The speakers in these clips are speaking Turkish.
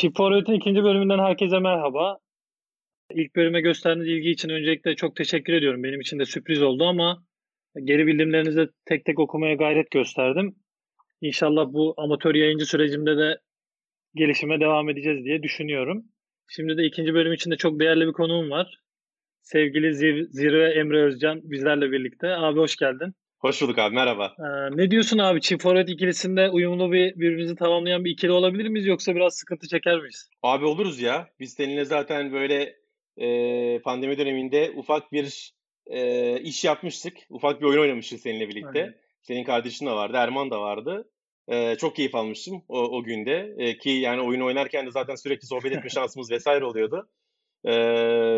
Çift Forvet'in ikinci bölümünden herkese merhaba. İlk bölüme gösterdiğiniz ilgi için öncelikle çok teşekkür ediyorum. Benim için de sürpriz oldu ama geri bildirimlerinizi tek tek okumaya gayret gösterdim. İnşallah bu amatör yayıncı sürecimde de gelişime devam edeceğiz diye düşünüyorum. Şimdi de ikinci bölüm için de çok değerli bir konuğum var. Sevgili Zirve Emre Özcan bizlerle birlikte. Abi hoş geldin. Hoş bulduk abi merhaba. Ee, ne diyorsun abi çift forvet ikilisinde uyumlu bir birbirimizi tamamlayan bir ikili olabilir miyiz yoksa biraz sıkıntı çeker miyiz? Abi oluruz ya. Biz seninle zaten böyle e, pandemi döneminde ufak bir e, iş yapmıştık. Ufak bir oyun oynamıştık seninle birlikte. Aynen. Senin kardeşin de vardı, Erman da vardı. E, çok keyif almıştım o, o günde. E, ki yani oyun oynarken de zaten sürekli sohbet etme şansımız vesaire oluyordu. E,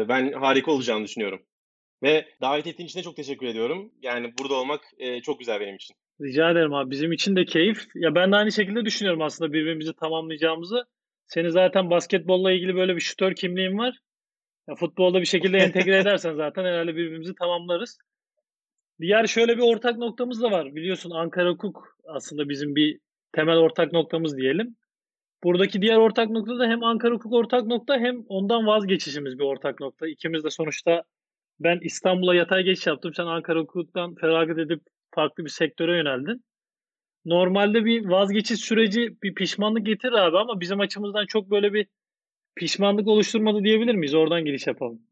ben harika olacağını düşünüyorum. Ve davet ettiğin için de çok teşekkür ediyorum. Yani burada olmak e, çok güzel benim için. Rica ederim abi. Bizim için de keyif. Ya ben de aynı şekilde düşünüyorum aslında birbirimizi tamamlayacağımızı. Seni zaten basketbolla ilgili böyle bir şutör kimliğin var. Ya futbolda bir şekilde entegre edersen zaten herhalde birbirimizi tamamlarız. Diğer şöyle bir ortak noktamız da var. Biliyorsun Ankara Hukuk aslında bizim bir temel ortak noktamız diyelim. Buradaki diğer ortak nokta da hem Ankara Hukuk ortak nokta hem ondan vazgeçişimiz bir ortak nokta. İkimiz de sonuçta ben İstanbul'a yatay geçiş yaptım. Sen Ankara Hukuk'tan feragat edip farklı bir sektöre yöneldin. Normalde bir vazgeçiş süreci bir pişmanlık getirir abi ama bizim açımızdan çok böyle bir pişmanlık oluşturmadı diyebilir miyiz? Oradan giriş yapalım.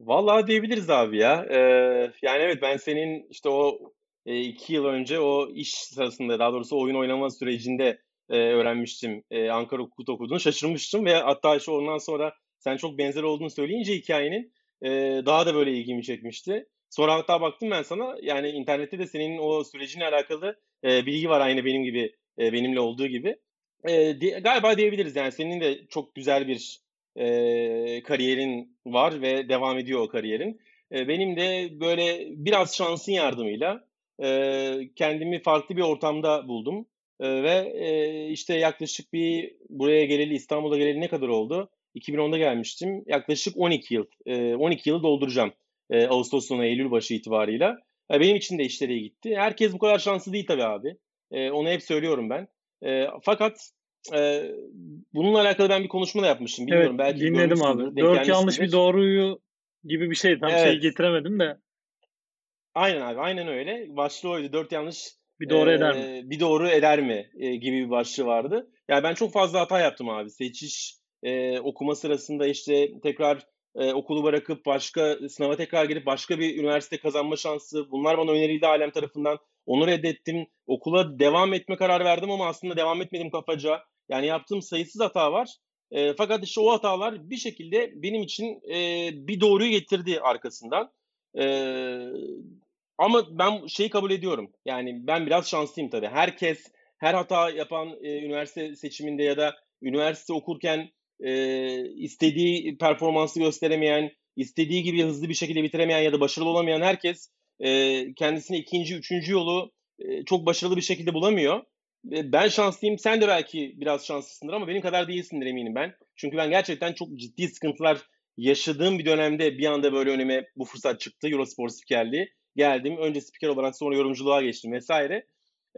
Vallahi diyebiliriz abi ya. Ee, yani evet ben senin işte o e, iki yıl önce o iş sırasında daha doğrusu oyun oynama sürecinde e, öğrenmiştim. E, Ankara Hukuk okuduğunu şaşırmıştım ve hatta işte ondan sonra sen çok benzer olduğunu söyleyince hikayenin e, daha da böyle ilgimi çekmişti. Sonra hatta baktım ben sana yani internette de senin o sürecinle alakalı e, bilgi var aynı benim gibi e, benimle olduğu gibi. E, di, galiba diyebiliriz yani senin de çok güzel bir e, kariyerin var ve devam ediyor o kariyerin. E, benim de böyle biraz şansın yardımıyla e, kendimi farklı bir ortamda buldum. E, ve e, işte yaklaşık bir buraya geleli İstanbul'a geleli ne kadar oldu? 2010'da gelmiştim. Yaklaşık 12 yıl. 12 yılı dolduracağım. Ağustos sonu Eylül başı itibarıyla. Benim için de işleri iyi gitti. Herkes bu kadar şanslı değil tabii abi. Onu hep söylüyorum ben. Fakat bununla alakalı ben bir konuşma da yapmıştım. Bilmiyorum evet, belki dinledim abi. Dört yanlış bir doğruyu gibi bir şey. Tam evet. şey getiremedim de. Aynen abi aynen öyle. Başlığı oydu. Dört yanlış bir doğru eder mi? Bir doğru eder mi? gibi bir başlığı vardı. Yani ben çok fazla hata yaptım abi. Seçiş e, okuma sırasında işte tekrar e, okulu bırakıp başka sınava tekrar girip başka bir üniversite kazanma şansı bunlar bana önerildi alem tarafından. Onu reddettim. Okula devam etme kararı verdim ama aslında devam etmedim kafaca. Yani yaptığım sayısız hata var. E, fakat işte o hatalar bir şekilde benim için e, bir doğruyu getirdi arkasından. E, ama ben şeyi kabul ediyorum. Yani ben biraz şanslıyım tabii. Herkes her hata yapan e, üniversite seçiminde ya da üniversite okurken e, istediği performansı gösteremeyen, istediği gibi hızlı bir şekilde bitiremeyen ya da başarılı olamayan herkes e, kendisine ikinci, üçüncü yolu e, çok başarılı bir şekilde bulamıyor. E, ben şanslıyım, sen de belki biraz şanslısındır ama benim kadar değilsindir eminim ben. Çünkü ben gerçekten çok ciddi sıkıntılar yaşadığım bir dönemde bir anda böyle önüme bu fırsat çıktı. Eurosport spikerliği. Geldim, önce spiker olarak sonra yorumculuğa geçtim vesaire.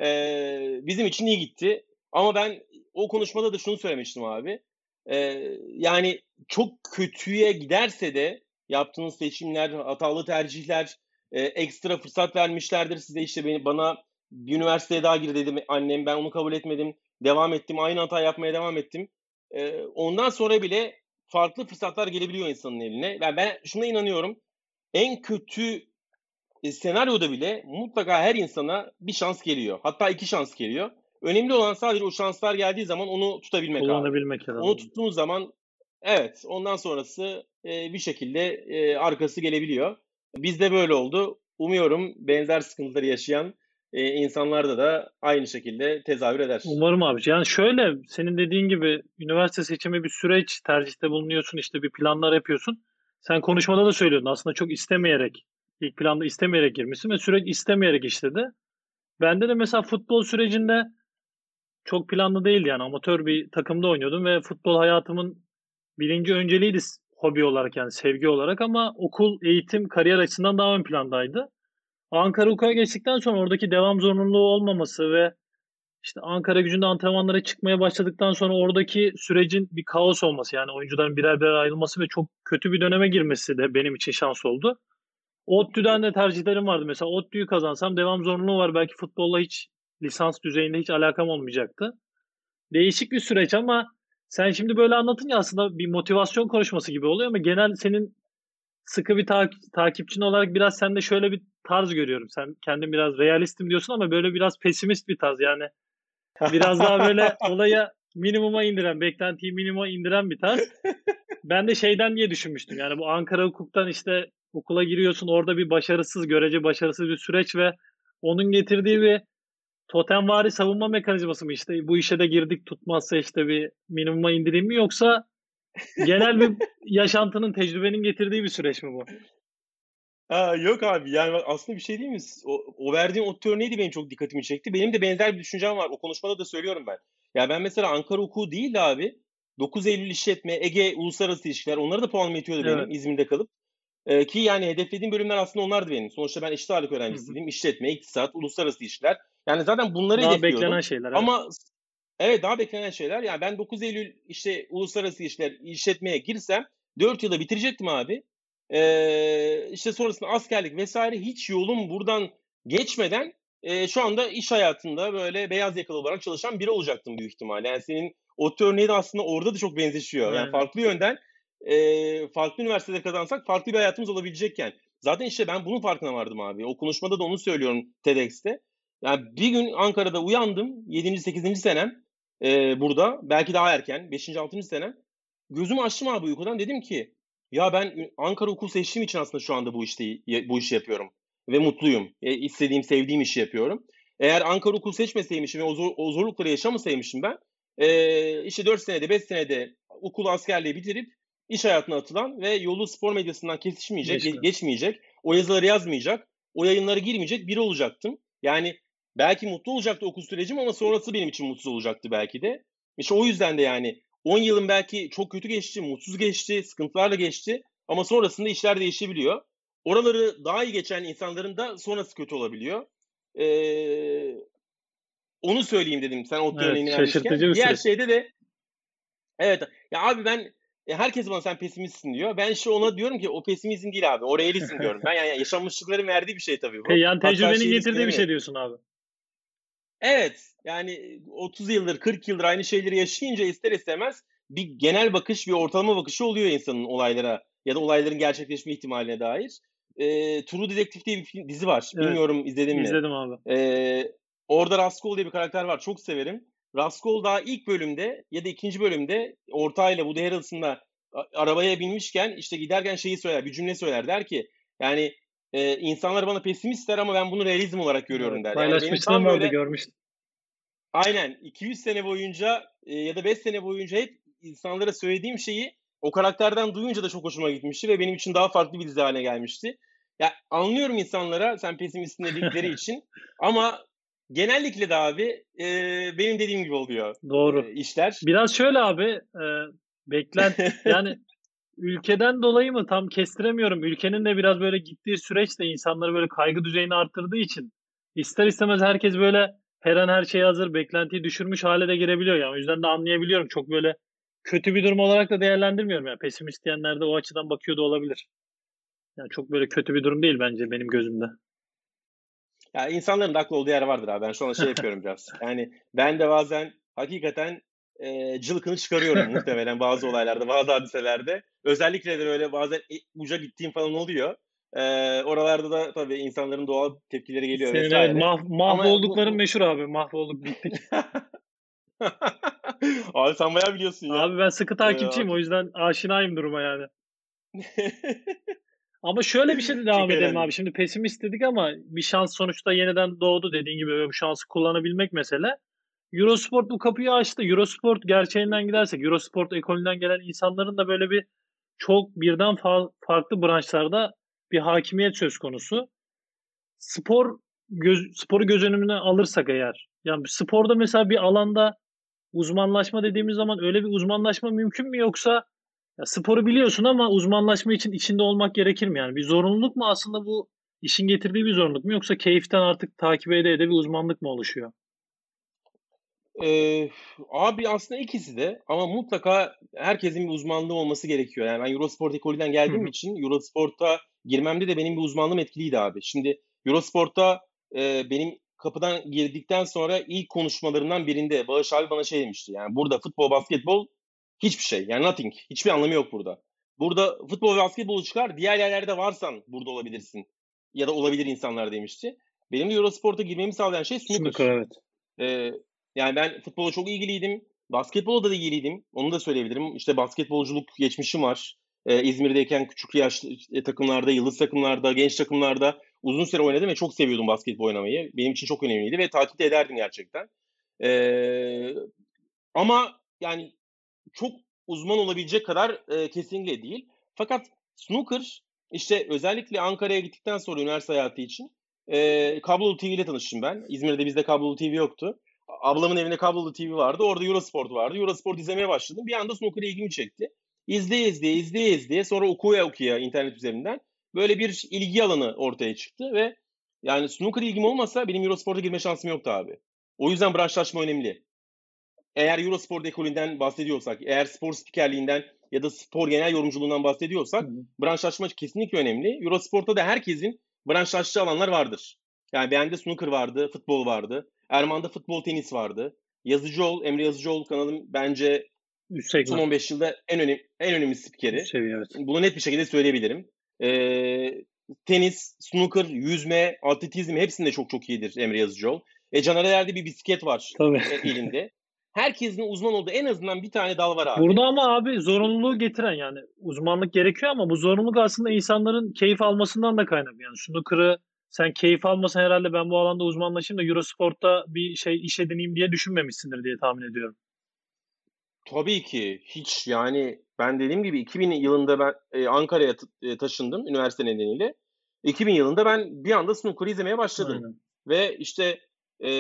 Ee, bizim için iyi gitti. Ama ben o konuşmada da şunu söylemiştim abi. Ee, yani çok kötüye giderse de yaptığınız seçimler, hatalı tercihler, e, ekstra fırsat vermişlerdir size işte beni bana bir üniversiteye daha gir dedim annem ben onu kabul etmedim. Devam ettim. Aynı hata yapmaya devam ettim. E, ondan sonra bile farklı fırsatlar gelebiliyor insanın eline. Yani ben şuna inanıyorum. En kötü e, senaryoda bile mutlaka her insana bir şans geliyor. Hatta iki şans geliyor. Önemli olan sadece o şanslar geldiği zaman onu tutabilmek. Kullanabilmek. Abi. Onu tuttuğun zaman evet ondan sonrası e, bir şekilde e, arkası gelebiliyor. Bizde böyle oldu. Umuyorum benzer sıkıntıları yaşayan e, insanlarda da aynı şekilde tezahür eder. Umarım abi. Yani şöyle senin dediğin gibi üniversite seçimi bir süreç tercihte bulunuyorsun işte bir planlar yapıyorsun. Sen konuşmada da söylüyordun aslında çok istemeyerek ilk planda istemeyerek girmişsin ve süreç istemeyerek işledi. Bende de mesela futbol sürecinde çok planlı değildi yani amatör bir takımda oynuyordum ve futbol hayatımın birinci önceliğiydi hobi olarak yani sevgi olarak ama okul, eğitim, kariyer açısından daha ön plandaydı. Ankara Hukuk'a geçtikten sonra oradaki devam zorunluluğu olmaması ve işte Ankara Gücü'nde antrenmanlara çıkmaya başladıktan sonra oradaki sürecin bir kaos olması yani oyuncuların birer birer ayrılması ve çok kötü bir döneme girmesi de benim için şans oldu. ODTÜ'den de tercihlerim vardı. Mesela ODTÜ'yü kazansam devam zorunluluğu var. Belki futbolla hiç lisans düzeyinde hiç alakam olmayacaktı. Değişik bir süreç ama sen şimdi böyle anlatınca aslında bir motivasyon konuşması gibi oluyor ama genel senin sıkı bir ta- takipçin olarak biraz sende şöyle bir tarz görüyorum. Sen kendin biraz realistim diyorsun ama böyle biraz pesimist bir tarz yani. Biraz daha böyle olaya minimuma indiren, beklentiyi minimuma indiren bir tarz. Ben de şeyden diye düşünmüştüm. Yani bu Ankara hukuktan işte okula giriyorsun orada bir başarısız, görece başarısız bir süreç ve onun getirdiği bir totemvari savunma mekanizması mı işte bu işe de girdik tutmazsa işte bir minimuma indireyim mi yoksa genel bir yaşantının tecrübenin getirdiği bir süreç mi bu? Aa, yok abi yani aslında bir şey değil mi? O, o verdiğin o örneği de benim çok dikkatimi çekti. Benim de benzer bir düşüncem var. O konuşmada da söylüyorum ben. Ya ben mesela Ankara Hukuku değil de abi 9 Eylül İşletme, Ege Uluslararası İlişkiler onları da puanım yetiyordu benim Evet. İzmir'de kalıp. Ee, ki yani hedeflediğim bölümler aslında onlardı benim. Sonuçta ben eşit ağırlık öğrencisiydim. İşletme, iktisat, uluslararası ilişkiler. Yani zaten bunları Daha hedefliyordum. beklenen şeyler. Evet. Ama evet daha beklenen şeyler. Yani ben 9 Eylül işte uluslararası ilişkiler işletmeye girsem 4 yılda bitirecektim abi. Ee, işte sonrasında askerlik vesaire hiç yolum buradan geçmeden e, şu anda iş hayatında böyle beyaz yakalı olarak çalışan biri olacaktım büyük ihtimalle. Yani senin o örneği de aslında orada da çok benzeşiyor. Yani Aynen. farklı yönden e, farklı üniversitede kazansak farklı bir hayatımız olabilecekken. Zaten işte ben bunun farkına vardım abi. O konuşmada da onu söylüyorum TEDx'te. Yani bir gün Ankara'da uyandım. 7. 8. senem e, burada. Belki daha erken. 5. 6. senem. Gözümü açtım abi uykudan. Dedim ki ya ben Ankara Okul seçtiğim için aslında şu anda bu işte bu işi yapıyorum. Ve mutluyum. E, istediğim, sevdiğim işi yapıyorum. Eğer Ankara Okul seçmeseymişim ve o, zor, o zorlukları yaşamasaymışım ben e, işte 4 senede 5 senede okul askerliği bitirip iş hayatına atılan ve yolu spor medyasından kesişmeyecek, Geçti. geçmeyecek, o yazıları yazmayacak, o yayınlara girmeyecek biri olacaktım. Yani belki mutlu olacaktı okul sürecim ama sonrası benim için mutsuz olacaktı belki de. İşte o yüzden de yani 10 yılın belki çok kötü geçti, mutsuz geçti, sıkıntılarla geçti ama sonrasında işler değişebiliyor. Oraları daha iyi geçen insanların da sonrası kötü olabiliyor. Ee, onu söyleyeyim dedim sen o Evet, örneğini vermişken. Diğer süreç. şeyde de evet ya abi ben herkes bana sen pesimistsin diyor. Ben işte ona diyorum ki o pesimizm değil abi. O realizm diyorum. Ben yani yaşanmışlıkların verdiği bir şey tabii bu. Yani tecrübenin şeyin getirdiği bir şey diyorsun abi. Evet. Yani 30 yıldır, 40 yıldır aynı şeyleri yaşayınca ister istemez bir genel bakış, bir ortalama bakışı oluyor insanın olaylara ya da olayların gerçekleşme ihtimaline dair. Ee, True Detective diye bir dizi var. Evet. Bilmiyorum izledin mi? İzledim abi. Ee, orada Raskol diye bir karakter var. Çok severim. Raskol daha ilk bölümde ya da ikinci bölümde ortağıyla Woody Harrelson'la arabaya binmişken işte giderken şeyi söyler, bir cümle söyler. Der ki yani e, insanlar bana pesimist der ama ben bunu realizm olarak görüyorum Evet, der. Yani Paylaşmışlığım tam vardı böyle görmüştüm. aynen 200 sene boyunca e, ya da 5 sene boyunca hep insanlara söylediğim şeyi o karakterden duyunca da çok hoşuma gitmişti ve benim için daha farklı bir dizi haline gelmişti. Ya anlıyorum insanlara sen pesimistsin dedikleri için ama genellikle de abi e, benim dediğim gibi oluyor Doğru. e, işler. Biraz şöyle abi e, beklent yani ülkeden dolayı mı tam kestiremiyorum. Ülkenin de biraz böyle gittiği süreç de insanları böyle kaygı düzeyini arttırdığı için ister istemez herkes böyle her an her şeye hazır, beklentiyi düşürmüş hale de girebiliyor yani. O yüzden de anlayabiliyorum. Çok böyle kötü bir durum olarak da değerlendirmiyorum yani. Pesimist diyenler de o açıdan bakıyor da olabilir. Yani çok böyle kötü bir durum değil bence benim gözümde. Ya insanların da haklı olduğu yer vardır abi. Ben şu anda şey yapıyorum biraz. Yani ben de bazen hakikaten e, cılkını çıkarıyorum muhtemelen bazı olaylarda, bazı hadiselerde. Özellikle de böyle bazen e, uca gittiğim falan oluyor. E, oralarda da tabii insanların doğal tepkileri geliyor Senin vesaire. mah- mahvoldukların bu- meşhur abi. Mahvolduk bittik. abi sen bayağı biliyorsun ya. Abi ben sıkı takipçiyim o yüzden aşinayım duruma yani. Ama şöyle bir şey de devam Çok edelim abi. Şimdi pesimist dedik ama bir şans sonuçta yeniden doğdu dediğin gibi ve bu şansı kullanabilmek mesele. Eurosport bu kapıyı açtı. Eurosport gerçeğinden gidersek, Eurosport ekolünden gelen insanların da böyle bir çok birden fa- farklı branşlarda bir hakimiyet söz konusu. Spor göz, sporu göz önüne alırsak eğer, yani sporda mesela bir alanda uzmanlaşma dediğimiz zaman öyle bir uzmanlaşma mümkün mü yoksa ya sporu biliyorsun ama uzmanlaşma için içinde olmak gerekir mi yani? Bir zorunluluk mu aslında bu işin getirdiği bir zorunluluk mu yoksa keyiften artık takip ede ede bir uzmanlık mı oluşuyor? Eee, abi aslında ikisi de ama mutlaka herkesin bir uzmanlığı olması gerekiyor. Yani ben Eurosport ekolünden Hı geldiğim hı. için Eurosport'a girmemde de benim bir uzmanlığım etkiliydi abi. Şimdi Eurosport'ta eee, benim kapıdan girdikten sonra ilk konuşmalarından birinde Bağış abi bana şey demişti. Yani burada futbol, basketbol hiçbir şey. Yani nothing. Hiçbir anlamı yok burada. Burada futbol ve basketbolu çıkar. Diğer yerlerde varsan burada olabilirsin. Ya da olabilir insanlar demişti. Benim de Eurosport'a girmemi sağlayan şey snooker. Snooker evet. Eee, yani ben futbola çok ilgiliydim. Basketbola da ilgiliydim. Onu da söyleyebilirim. İşte basketbolculuk geçmişim var. Eee, İzmir'deyken küçük yaşlı e, takımlarda, yıldız takımlarda, genç takımlarda uzun süre oynadım ve çok seviyordum basketbol oynamayı. Benim için çok önemliydi ve takip de ederdim gerçekten. Eee, ama yani çok uzman olabilecek kadar eee, kesinlikle değil. Fakat snooker işte özellikle Ankara'ya gittikten sonra üniversite hayatı için eee kablolu TV ile tanıştım ben. İzmir'de bizde kablolu TV yoktu. Ablamın evinde kablolu TV vardı. Orada Eurosport vardı. Eurosport izlemeye başladım. Bir anda snooker ilgimi çekti. İzleye izleye, izleye izleye sonra okuya okuya internet üzerinden böyle bir ilgi alanı ortaya çıktı ve yani snooker ilgim olmasa benim Eurosport'a girme şansım yoktu abi. O yüzden branşlaşma önemli. Eğer Eurosport ekolünden bahsediyorsak, eğer spor spikerliğinden ya da spor genel yorumculuğundan bahsediyorsak hı. branşlaşma kesinlikle önemli. Eurosport'ta da herkesin branşlaştığı alanlar vardır. Yani bende snooker vardı, futbol vardı. Erman'da futbol tenis vardı. Yazıcıoğlu, Emre Yazıcıoğlu kanalım bence Üst son segment. 15 yılda en önemli en önemli spikeri. seviye evet. Bunu net bir şekilde söyleyebilirim. Eee, tenis, snooker, yüzme, atletizm hepsinde çok çok iyidir Emre Yazıcıoğlu. E Caner Er'de bir bisiklet var Tabii. e, elinde. Herkesin uzman olduğu en azından bir tane dal var abi. Burada ama abi zorunluluğu getiren yani uzmanlık gerekiyor ama bu zorunluluk aslında insanların keyif almasından da kaynaklı. Yani snooker'ı sen keyif almasan herhalde ben bu alanda uzmanlaşayım da Eurosport'ta bir şey iş edineyim diye düşünmemişsindir diye tahmin ediyorum. Tabii ki hiç yani ben dediğim gibi 2000 yılında ben e, Ankara'ya e, taşındım üniversite nedeniyle. 2000 yılında ben bir anda snooker'ı izlemeye başladım. Aynen. Ve işte e,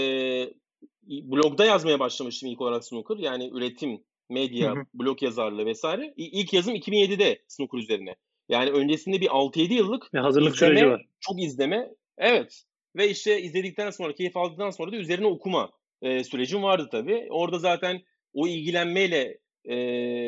blogda yazmaya başlamıştım ilk olarak snooker. Yani üretim, medya, blog yazarlığı vesaire. İlk yazım 2007'de snooker üzerine. Yani öncesinde bir 6-7 yıllık Bir hazırlık süreci var. çok izleme. Evet. Ve işte izledikten sonra, keyif aldıktan sonra da üzerine okuma e, sürecim vardı tabii. Orada zaten o ilgilenmeyle e,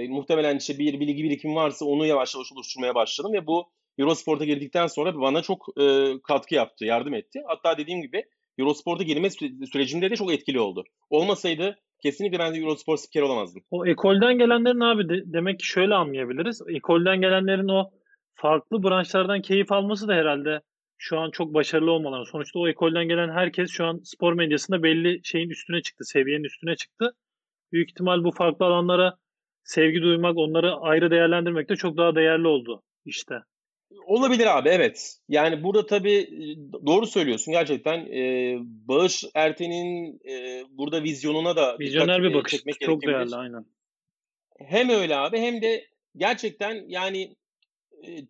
muhtemelen işte bir bilgi birikimi varsa onu yavaş yavaş oluşturmaya başladım ve bu Eurosport'a girdikten sonra bana çok e, katkı yaptı, yardım etti. Hatta dediğim gibi Eurosport'a girme süre- sürecimde de çok etkili oldu. Olmasaydı kesinlikle ben de Eurosport spikeri olamazdım. O ekolden gelenlerin abi de, demek ki şöyle anlayabiliriz. Ekolden gelenlerin o farklı branşlardan keyif alması da herhalde şu an çok başarılı olmaları. Sonuçta o ekolden gelen herkes şu an spor medyasında belli şeyin üstüne çıktı, seviyenin üstüne çıktı. Büyük ihtimal bu farklı alanlara sevgi duymak, onları ayrı değerlendirmek de çok daha değerli oldu işte. Olabilir abi evet. Yani burada tabii e, doğru söylüyorsun gerçekten. E, Bağış Erten'in e, burada vizyonuna da Vizyoner bir bakış çekmek çok gerekebilir. değerli aynen. Hem öyle abi hem de gerçekten yani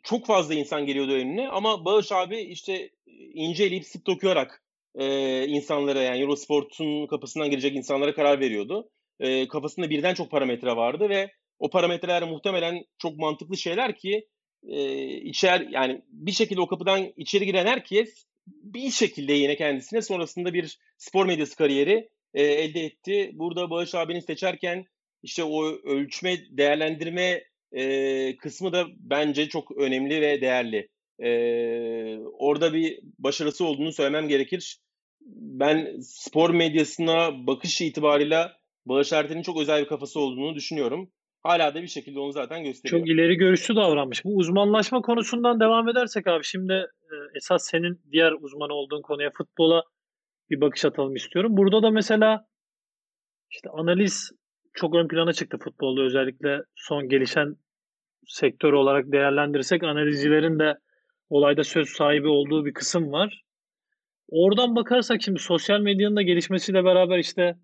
çok fazla insan geliyordu önüne ama Bağış abi işte ince eleyip sık dokuyarak e, insanlara yani Eurosport'un kapısından girecek insanlara karar veriyordu. E, kafasında birden çok parametre vardı ve o parametreler muhtemelen çok mantıklı şeyler ki e, içer yani bir şekilde o kapıdan içeri giren herkes bir şekilde yine kendisine sonrasında bir spor medyası kariyeri e, elde etti. Burada Bağış abinin seçerken işte o ölçme, değerlendirme e, kısmı da bence çok önemli ve değerli. E, orada bir başarısı olduğunu söylemem gerekir. Ben spor medyasına bakış itibarıyla Bağış Erten'in çok özel bir kafası olduğunu düşünüyorum. Hala da bir şekilde onu zaten gösteriyor. Çok ileri görüşlü davranmış. Bu uzmanlaşma konusundan devam edersek abi şimdi esas senin diğer uzman olduğun konuya futbola bir bakış atalım istiyorum. Burada da mesela işte analiz çok ön plana çıktı futbolda özellikle son gelişen sektör olarak değerlendirirsek analizcilerin de olayda söz sahibi olduğu bir kısım var. Oradan bakarsak şimdi sosyal medyanın da gelişmesiyle beraber işte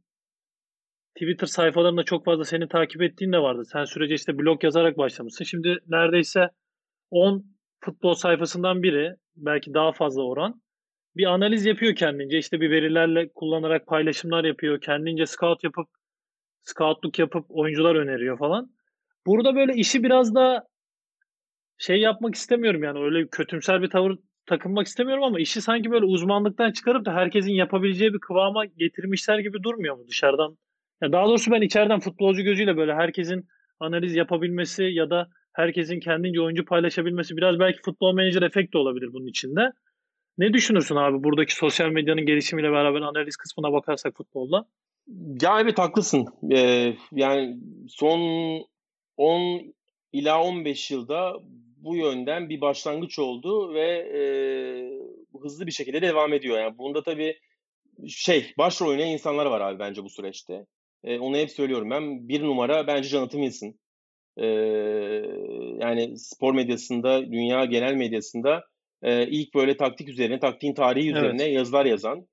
Twitter sayfalarında çok fazla seni takip ettiğin de vardı. Sen sürece işte blog yazarak başlamışsın. Şimdi neredeyse 10 futbol sayfasından biri, belki daha fazla oran, bir analiz yapıyor kendince. İşte bir verilerle kullanarak paylaşımlar yapıyor. Kendince scout yapıp, scoutluk yapıp oyuncular öneriyor falan. Burada böyle işi biraz da şey yapmak istemiyorum yani öyle kötümser bir tavır takınmak istemiyorum ama işi sanki böyle uzmanlıktan çıkarıp da herkesin yapabileceği bir kıvama getirmişler gibi durmuyor mu dışarıdan Ya daha doğrusu ben içeriden futbolcu gözüyle böyle herkesin analiz yapabilmesi ya da herkesin kendince oyuncu paylaşabilmesi biraz belki futbol menajer efekti olabilir bunun içinde. Ne düşünürsün abi buradaki sosyal medyanın gelişimiyle beraber analiz kısmına bakarsak futbolda? Ya evet haklısın. Ee, yani son 10 ila 15 yılda bu yönden bir başlangıç oldu ve e, hızlı bir şekilde devam ediyor. Yani bunda tabii şey başrol oynayan insanlar var abi bence bu süreçte. E, onu hep söylüyorum ben. Bir numara bence Jonathan Wilson. E, yani spor medyasında, dünya genel medyasında e, ilk böyle taktik üzerine, taktiğin tarihi üzerine Evet. yazılar yazan,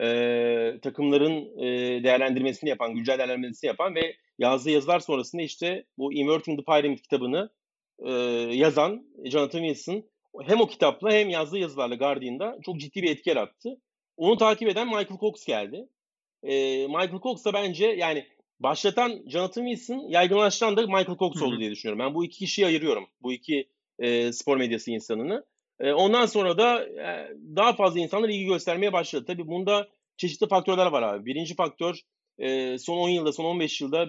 e, takımların e, değerlendirmesini yapan, güncel değerlendirmesini yapan ve yazdığı yazılar sonrasında işte bu Inverting the Pyramid kitabını e, yazan Jonathan Wilson hem o kitapla hem yazdığı yazılarla Guardian'da çok ciddi bir etki yarattı. Onu takip eden Michael Cox geldi. E, Michael Cox da bence yani başlatan Jonathan Wilson, yaygınlaştıran da Michael Cox oldu diye düşünüyorum. Ben bu iki kişiyi ayırıyorum. Bu iki e, spor medyası insanını. E, ondan sonra da e, daha fazla insanlar ilgi göstermeye başladı. Tabii bunda çeşitli faktörler var abi. Birinci faktör e, son 10 yılda, son 15 yılda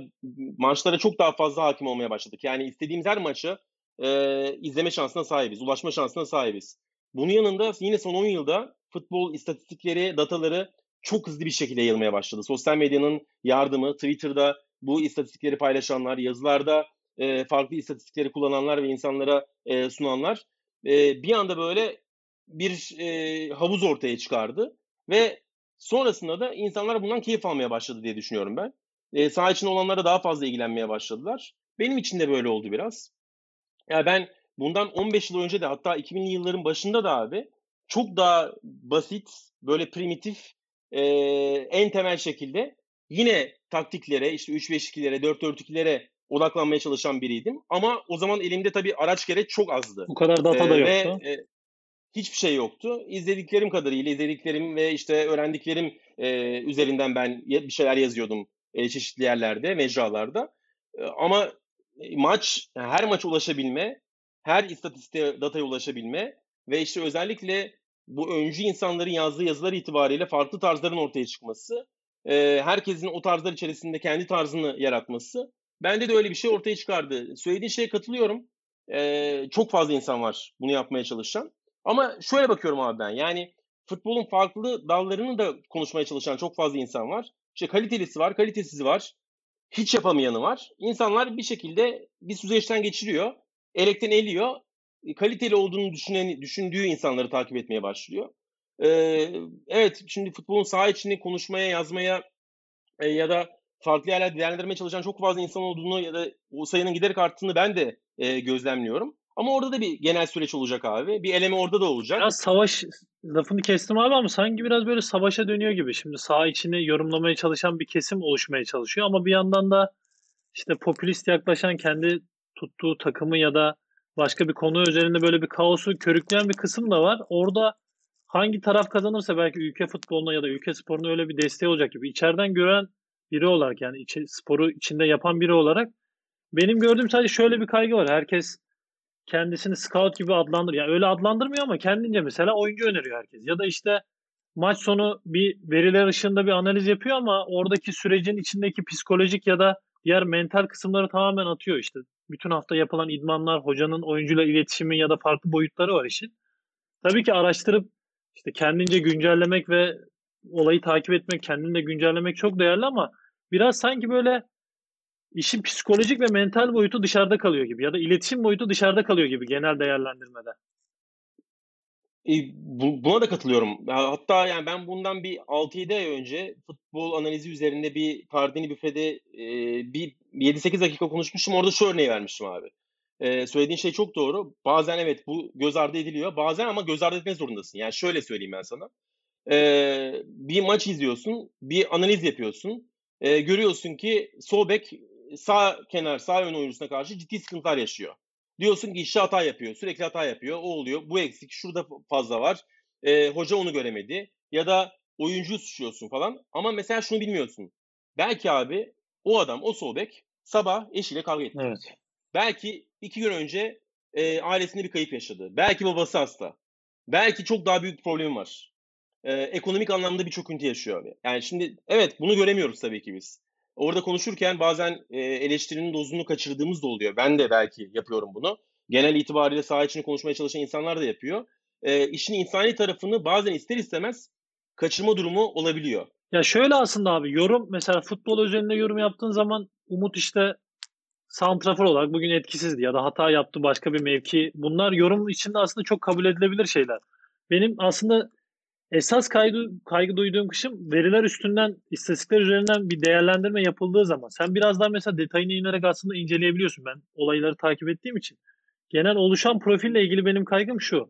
maçlara çok daha fazla hakim olmaya başladık. Yani istediğimiz her maçı e, izleme şansına sahibiz, ulaşma şansına sahibiz. Bunun yanında yine son 10 yılda futbol istatistikleri, dataları çok hızlı bir şekilde yayılmaya başladı. Sosyal medyanın yardımı, Twitter'da bu istatistikleri paylaşanlar, yazılarda farklı istatistikleri kullananlar ve insanlara sunanlar e, bir anda böyle bir e, havuz ortaya çıkardı ve sonrasında da insanlar bundan keyif almaya başladı diye düşünüyorum ben. E, saha içinde olanlara daha fazla ilgilenmeye başladılar. Benim için de böyle oldu biraz. Yani ben bundan 15 yıl önce de hatta 2000'li yılların başında da abi çok daha basit, böyle primitif, e, en temel şekilde yine taktiklere, işte 3-5-2'lere, 4-4-2'lere odaklanmaya çalışan biriydim. Ama o zaman elimde tabii araç gereç çok azdı. Bu kadar data E, da ve yoktu. e, hiçbir şey yoktu. İzlediklerim kadarıyla, izlediklerim ve işte öğrendiklerim e, üzerinden ben bir şeyler yazıyordum e, çeşitli yerlerde, mecralarda. E, ama maç, her maça ulaşabilme, her istatistiğe, dataya ulaşabilme ve işte özellikle bu öncü insanların yazdığı yazılar itibariyle farklı tarzların ortaya çıkması, e, herkesin o tarzlar içerisinde kendi tarzını yaratması, bende de öyle bir şey ortaya çıkardı. Söylediğin şeye katılıyorum. E, çok fazla insan var bunu yapmaya çalışan. Ama şöyle bakıyorum abi ben. Yani futbolun farklı dallarını da konuşmaya çalışan çok fazla insan var. İşte kalitelisi var, kalitesizi var. Hiç yapamayanı var. İnsanlar bir şekilde bir süzgeçten geçiriyor. Elekten eliyor. e, Kaliteli olduğunu düşünen, düşündüğü insanları takip etmeye başlıyor. Ee, evet şimdi futbolun saha içinde konuşmaya, yazmaya e, ya da farklı yerlerde değerlendirmeye çalışan çok fazla insan olduğunu ya da o sayının giderek arttığını ben de e, gözlemliyorum. Ama orada da bir genel süreç olacak abi. Bir eleme orada da olacak. Biraz savaş lafını kestim abi ama sanki biraz böyle savaşa dönüyor gibi. Şimdi saha içini yorumlamaya çalışan bir kesim oluşmaya çalışıyor ama bir yandan da işte popülist yaklaşan kendi tuttuğu takımı ya da başka bir konu üzerinde böyle bir kaosu körükleyen bir kısım da var. Orada hangi taraf kazanırsa belki ülke futboluna ya da ülke sporuna öyle bir desteği olacak gibi. İçeriden gören biri olarak yani içi, sporu içinde yapan biri olarak benim gördüğüm sadece şöyle bir kaygı var. Herkes kendisini scout gibi adlandırıyor. Yani öyle adlandırmıyor ama kendince mesela oyuncu öneriyor herkes. Ya da işte maç sonu bir veriler ışığında bir analiz yapıyor ama oradaki sürecin içindeki psikolojik ya da diğer mental kısımları tamamen atıyor işte. Bütün hafta yapılan idmanlar, hocanın oyuncuyla iletişimi ya da farklı boyutları var işin. Tabii ki araştırıp işte kendince güncellemek ve olayı takip etmek, kendini de güncellemek çok değerli ama biraz sanki böyle işin psikolojik ve mental boyutu dışarıda kalıyor gibi ya da iletişim boyutu dışarıda kalıyor gibi genel değerlendirmede. E, bu- buna da katılıyorum. Hatta yani ben bundan bir 6-7 ay önce futbol analizi üzerinde bir Tardini Büfe'de e, bir 7-8 dakika konuşmuştum. Orada şu örneği vermiştim abi. E, söylediğin şey çok doğru. Bazen evet bu göz ardı ediliyor. Bazen ama göz ardı etmek zorundasın. Yani şöyle söyleyeyim ben sana. E, bir maç izliyorsun, bir analiz yapıyorsun. E, görüyorsun ki sol bek sağ kenar, sağ ön oyuncusuna karşı ciddi sıkıntılar yaşıyor. Diyorsun ki işi hata yapıyor, sürekli hata yapıyor, o oluyor, bu eksik, şurada fazla var. E, hoca onu göremedi ya da oyuncuyu suçluyorsun falan. Ama mesela şunu bilmiyorsun. Belki abi o adam, o sol bek sabah eşiyle kavga etti. Evet. Belki iki gün önce e, ailesinde bir kayıp yaşadı. Belki babası hasta. Belki çok daha büyük bir problemi var. E, ekonomik anlamda bir çöküntü yaşıyor abi. Yani şimdi evet bunu göremiyoruz tabii ki biz. orada konuşurken bazen e, eleştirinin dozunu kaçırdığımız da oluyor. Ben de belki yapıyorum bunu. Genel itibariyle saha içini konuşmaya çalışan insanlar da yapıyor. E, işin insani tarafını bazen ister istemez kaçırma durumu olabiliyor. Ya şöyle aslında abi yorum mesela futbol üzerinde yorum yaptığın zaman Umut işte santrafor olarak bugün etkisizdi ya da hata yaptı başka bir mevki. Bunlar yorum içinde aslında çok kabul edilebilir şeyler. Benim aslında esas kaygı, kaygı duyduğum kışım veriler üstünden, istatistikler üzerinden bir değerlendirme yapıldığı zaman sen biraz daha mesela detayına inerek aslında inceleyebiliyorsun. Ben olayları takip ettiğim için. Genel oluşan profille ilgili benim kaygım şu.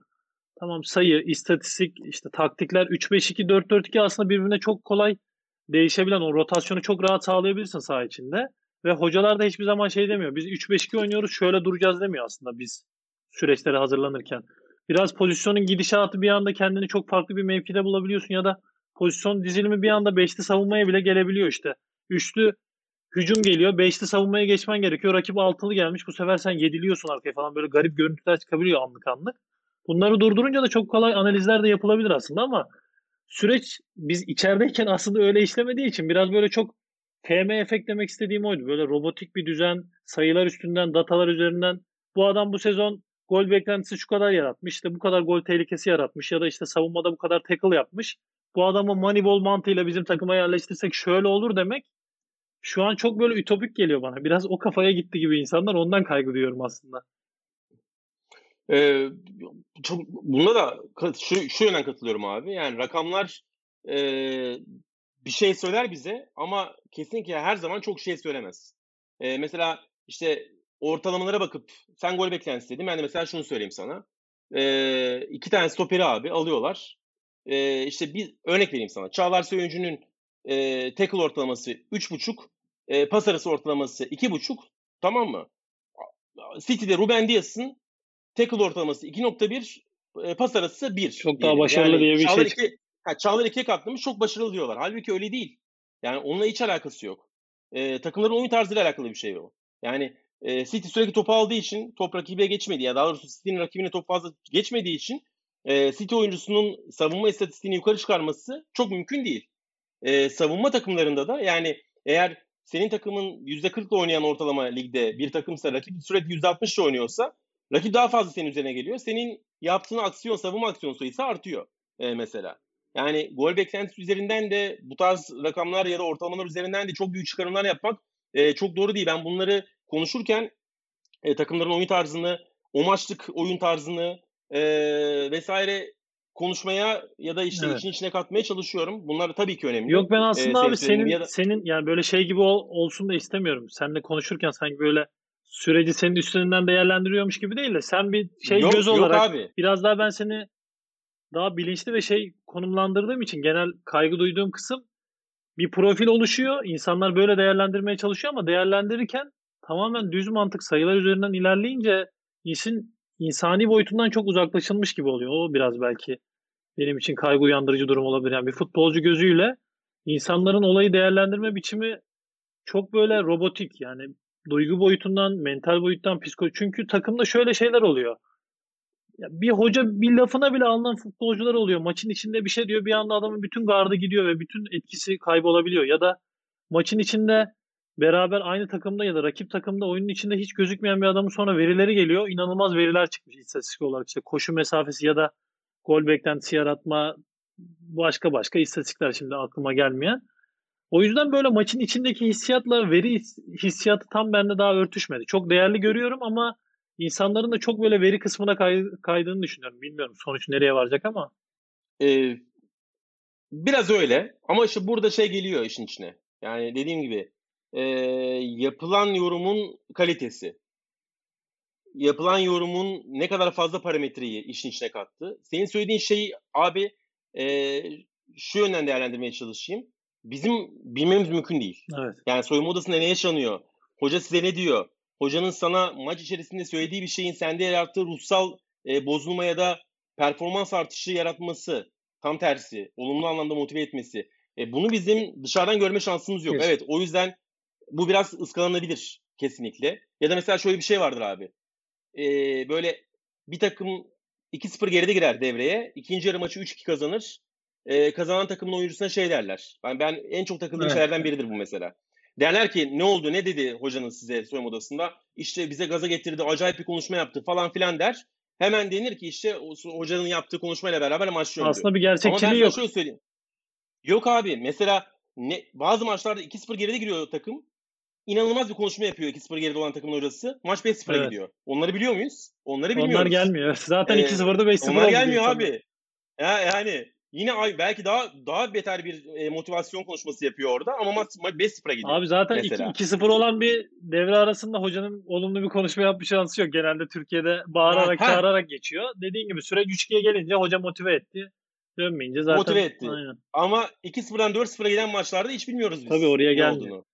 Tamam sayı, istatistik, işte taktikler 3-5-2, 4-4-2 aslında birbirine çok kolay değişebilen o rotasyonu çok rahat sağlayabilirsin saha içinde. Ve hocalar da hiçbir zaman şey demiyor. Biz 3-5-2 oynuyoruz şöyle duracağız demiyor aslında biz süreçlere hazırlanırken. Biraz pozisyonun gidişatı bir anda kendini çok farklı bir mevkide bulabiliyorsun ya da pozisyon dizilimi bir anda beşli savunmaya bile gelebiliyor işte. Üçlü hücum geliyor. Beşli savunmaya geçmen gerekiyor. Rakip altılı gelmiş. Bu sefer sen yediliyorsun arkaya falan. Böyle garip görüntüler çıkabiliyor anlık anlık. Bunları durdurunca da çok kolay analizler de yapılabilir aslında ama süreç biz içerideyken aslında öyle işlemediği için biraz böyle çok FM efekt demek istediğim oydu. Böyle robotik bir düzen, sayılar üstünden, datalar üzerinden bu adam bu sezon gol beklentisi şu kadar yaratmış. İşte bu kadar gol tehlikesi yaratmış ya da işte savunmada bu kadar tackle yapmış. Bu adamı Moneyball mantığıyla bizim takıma yerleştirsek şöyle olur demek şu an çok böyle ütopik geliyor bana. Biraz o kafaya gitti gibi insanlar ondan kaygı duyuyorum aslında. Ee, çok, bunda da şu, şu yönden katılıyorum abi. Yani rakamlar e, bir şey söyler bize ama kesinlikle her zaman çok şey söylemez. Ee, mesela işte ortalamalara bakıp sen gol beklentisi dedin. Ben de mesela şunu söyleyeyim sana. Ee, iki tane stoperi abi alıyorlar. Ee, işte bir örnek vereyim sana. Çağlar Söyüncü'nün e, tackle ortalaması 3.5, e, pas arası ortalaması 2.5 tamam mı? City'de Ruben Dias'ın tackle ortalaması 2.1, e, pas arası 1. Çok daha başarılı yani, diye bir Çağlar şey. Iki, ha, Çağlar 2'ye katlamış çok başarılı diyorlar. Halbuki öyle değil. Yani onunla hiç alakası yok. E, takımların oyun tarzıyla alakalı bir şey o. Yani e, City sürekli topu aldığı için top rakibe geçmedi ya daha doğrusu City'nin rakibine top fazla geçmediği için e, City oyuncusunun savunma istatistiğini yukarı çıkarması çok mümkün değil. E, savunma takımlarında da yani eğer senin takımın %40'la oynayan ortalama ligde bir takımsa rakip sürekli %60'la oynuyorsa rakip daha fazla senin üzerine geliyor. Senin yaptığın aksiyon, savunma aksiyon sayısı artıyor e, mesela. Yani gol beklentisi üzerinden de bu tarz rakamlar ya da ortalamalar üzerinden de çok büyük çıkarımlar yapmak e, çok doğru değil. Ben bunları konuşurken e, takımların oyun tarzını, o maçlık oyun tarzını e, vesaire konuşmaya ya da işte evet. işin içine katmaya çalışıyorum. Bunlar tabii ki önemli. Yok ben aslında ee, abi senin ya da... senin yani böyle şey gibi ol, olsun da istemiyorum. Seninle konuşurken sanki böyle süreci senin üstünden değerlendiriyormuş gibi değil de sen bir şey yok, göz olarak yok abi. biraz daha ben seni daha bilinçli ve şey konumlandırdığım için genel kaygı duyduğum kısım bir profil oluşuyor. İnsanlar böyle değerlendirmeye çalışıyor ama değerlendirirken tamamen düz mantık sayılar üzerinden ilerleyince işin insani boyutundan çok uzaklaşılmış gibi oluyor. O biraz belki benim için kaygı uyandırıcı durum olabilir. Yani bir futbolcu gözüyle insanların olayı değerlendirme biçimi çok böyle robotik yani duygu boyutundan, mental boyuttan, psikoloji. Çünkü takımda şöyle şeyler oluyor. Ya bir hoca bir lafına bile alınan futbolcular oluyor. Maçın içinde bir şey diyor bir anda adamın bütün gardı gidiyor ve bütün etkisi kaybolabiliyor. Ya da maçın içinde beraber aynı takımda ya da rakip takımda oyunun içinde hiç gözükmeyen bir adamın sonra verileri geliyor. İnanılmaz veriler çıkmış istatistik olarak. işte koşu mesafesi ya da gol beklentisi yaratma başka başka istatistikler şimdi aklıma gelmeyen. O yüzden böyle maçın içindeki hissiyatla veri hissiyatı tam bende daha örtüşmedi. Çok değerli görüyorum ama insanların da çok böyle veri kısmına kay, kaydığını düşünüyorum. Bilmiyorum sonuç nereye varacak ama. Ee, biraz öyle ama işte burada şey geliyor işin içine. Yani dediğim gibi e, yapılan yorumun kalitesi. Yapılan yorumun ne kadar fazla parametreyi işin içine kattı. Senin söylediğin şey abi e, şu yönden değerlendirmeye çalışayım. Bizim bilmemiz mümkün değil. Evet. Yani soyunma odasında ne yaşanıyor? Hoca size ne diyor? Hocanın sana maç içerisinde söylediği bir şeyin sende yarattığı ruhsal e, bozulma ya da performans artışı yaratması tam tersi, olumlu anlamda motive etmesi. E, bunu bizim dışarıdan görme şansımız yok. Evet, evet o yüzden bu biraz ıskalanabilir kesinlikle. Ya da mesela şöyle bir şey vardır abi. Ee, böyle bir takım 2-0 geride girer devreye. İkinci yarı maçı 3-2 kazanır. Ee, kazanan takımın oyuncusuna şey derler. Yani ben en çok takıldığım evet. şeylerden biridir bu mesela. Derler ki ne oldu ne dedi hocanın size soyunma odasında? İşte bize gaza getirdi, acayip bir konuşma yaptı falan filan der. Hemen denir ki işte hocanın yaptığı konuşmayla beraber maç yöndü. Aslında bir ben gerçekçiliği yok. şöyle söyleyeyim. Yok abi mesela ne, bazı maçlarda 2-0 geride giriyor takım. İnanılmaz bir konuşma yapıyor 2-0 geride olan takımın hocası. Maç 5-0'a Evet. gidiyor. Onları biliyor muyuz? Onları bilmiyoruz. Onlar gelmiyor. Zaten Ee, 2-0'da 5-0 Onlar gelmiyor abi. Ya, yani yine ay- belki daha daha beter bir e, motivasyon konuşması yapıyor orada ama maç, maç 5-0'a gidiyor. Abi zaten iki- mesela. 2-0 olan bir devre arasında hocanın olumlu bir konuşma yapma şansı yok. Genelde Türkiye'de bağırarak Ha, çağırarak geçiyor. Dediğin gibi süreç 3-2'ye gelince hoca motive etti. Dönmeyince zaten Motive etti. Aynen. Ama 2-0'dan 4-0'a giden maçlarda hiç bilmiyoruz biz. Tabii oraya gelmiyor. olduğunu.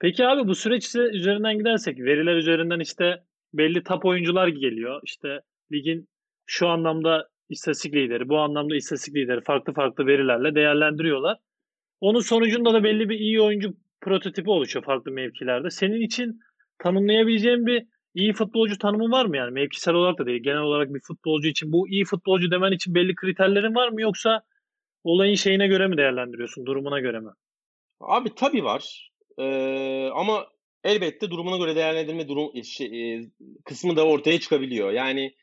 Peki abi bu süreç üzerinden gidersek veriler üzerinden işte belli top oyuncular geliyor. İşte ligin şu anlamda istatistik lideri, bu anlamda istatistik lideri farklı farklı verilerle değerlendiriyorlar. Onun sonucunda da belli bir iyi oyuncu prototipi oluşuyor farklı mevkilerde. Senin için tanımlayabileceğin bir iyi futbolcu tanımı var mı yani? Mevkisel olarak da değil, genel olarak bir futbolcu için bu iyi futbolcu demen için belli kriterlerin var mı yoksa olayın şeyine göre mi değerlendiriyorsun, durumuna göre mi? Abi tabii var. Ee, ama elbette durumuna göre değerlendirme durum şey, e, kısmı da ortaya çıkabiliyor. Yani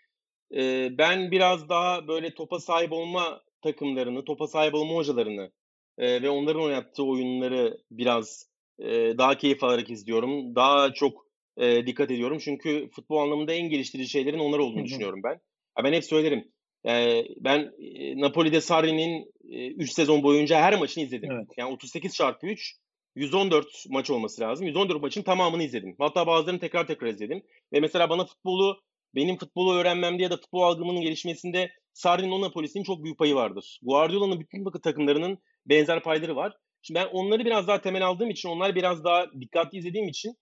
e, ben biraz daha böyle topa sahip olma takımlarını, topa sahip olma hocalarını e, ve onların oynattığı oyunları biraz e, daha keyif alarak izliyorum. Daha çok e, dikkat ediyorum. Çünkü futbol anlamında en geliştirici şeylerin onlar olduğunu düşünüyorum ben. Ya ben hep söylerim. E, ben e, Napoli'de Sarri'nin 3 sezon boyunca her maçını izledim. Evet. Yani 38 çarpı 3 114 maç olması lazım. 114 maçın tamamını izledim. Hatta bazılarını tekrar tekrar izledim. Ve mesela bana futbolu, benim futbolu öğrenmemde ya da futbol algımının gelişmesinde Sarri'nin o Napoli'sinin çok büyük payı vardır. Guardiola'nın bütün bakı takımlarının benzer payları var. Şimdi ben onları biraz daha temel aldığım için, onlar biraz daha dikkatli izlediğim için